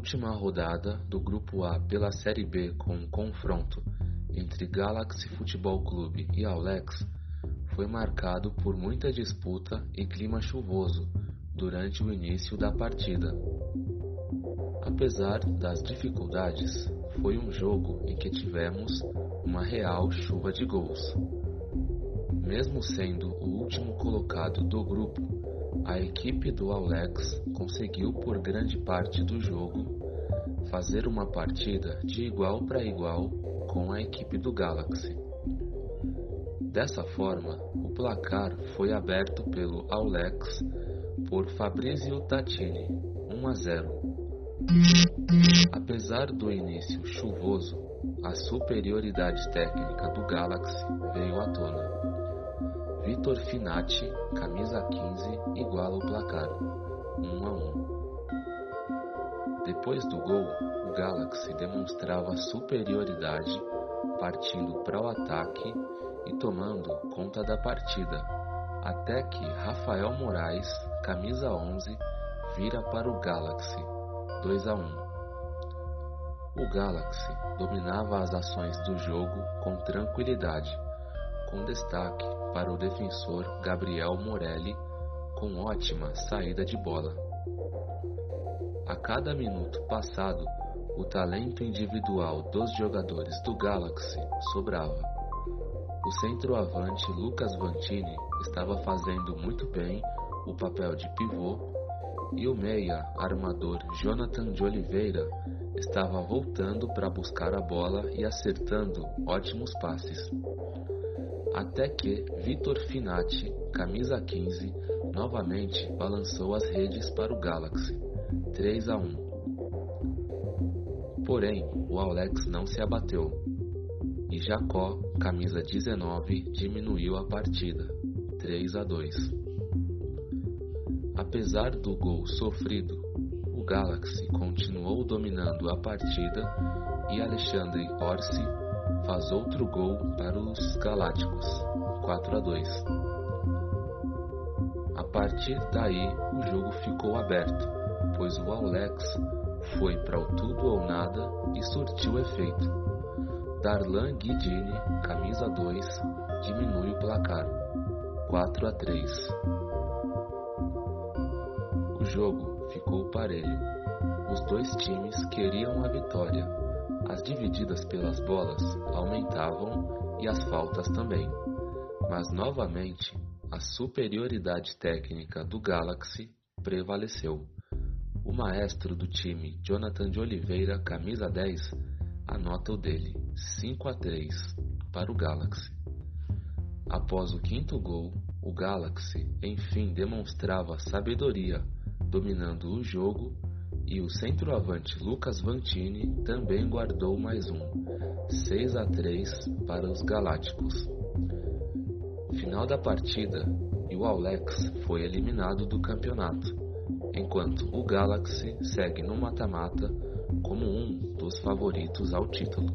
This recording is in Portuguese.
última rodada do Grupo A pela Série B com um confronto entre Galaxy Futebol Clube e Aulex foi marcado por muita disputa e clima chuvoso durante o início da partida. Apesar das dificuldades, foi um jogo em que tivemos uma real chuva de gols. Mesmo sendo o último colocado do grupo, a equipe do Aulex conseguiu por grande parte do jogo fazer uma partida de igual para igual com a equipe do Galaxy. Dessa forma, o placar foi aberto pelo Aulex por Fabrizio Tatini, 1 a 0. Apesar do início chuvoso, a superioridade técnica do Galaxy veio à tona. Vitor Finati, camisa 15, iguala o placar, 1 a 1. Depois do gol, o Galaxy demonstrava superioridade, partindo para o ataque e tomando conta da partida, até que Rafael Moraes, camisa 11, vira para o Galaxy, 2 a 1. O Galaxy dominava as ações do jogo com tranquilidade, com destaque para o defensor Gabriel Morelli com ótima saída de bola. A cada minuto passado, o talento individual dos jogadores do Galaxy sobrava. O centroavante Lucas Vantini estava fazendo muito bem o papel de pivô e o meia armador Jonathan de Oliveira estava voltando para buscar a bola e acertando ótimos passes. Até que Vitor Finati, camisa 15, novamente balançou as redes para o Galaxy, 3 a 1. Porém, o Alex não se abateu e Jacó, camisa 19, diminuiu a partida, 3 a 2. Apesar do gol sofrido, o Galaxy continuou dominando a partida e Alexandre Orsi faz outro gol para os Galácticos, 4 a 2. A partir daí, o jogo ficou aberto, pois o Alex foi para o tudo ou nada e surtiu efeito. Darlan Guidini, camisa 2, diminui o placar, 4 a 3. O jogo ficou parelho. Os dois times queriam a vitória. As divididas pelas bolas aumentavam e as faltas também. Mas novamente, a superioridade técnica do Galaxy prevaleceu. O maestro do time, Jonathan de Oliveira, camisa 10, anota o dele, 5 a 3 para o Galaxy. Após o quinto gol, o Galaxy enfim demonstrava sabedoria, dominando o jogo, e o centroavante Lucas Vantini também guardou mais um, 6 a 3 para os Galácticos. Final da partida e o Aulex foi eliminado do campeonato, enquanto o Galaxy segue no mata-mata como um dos favoritos ao título.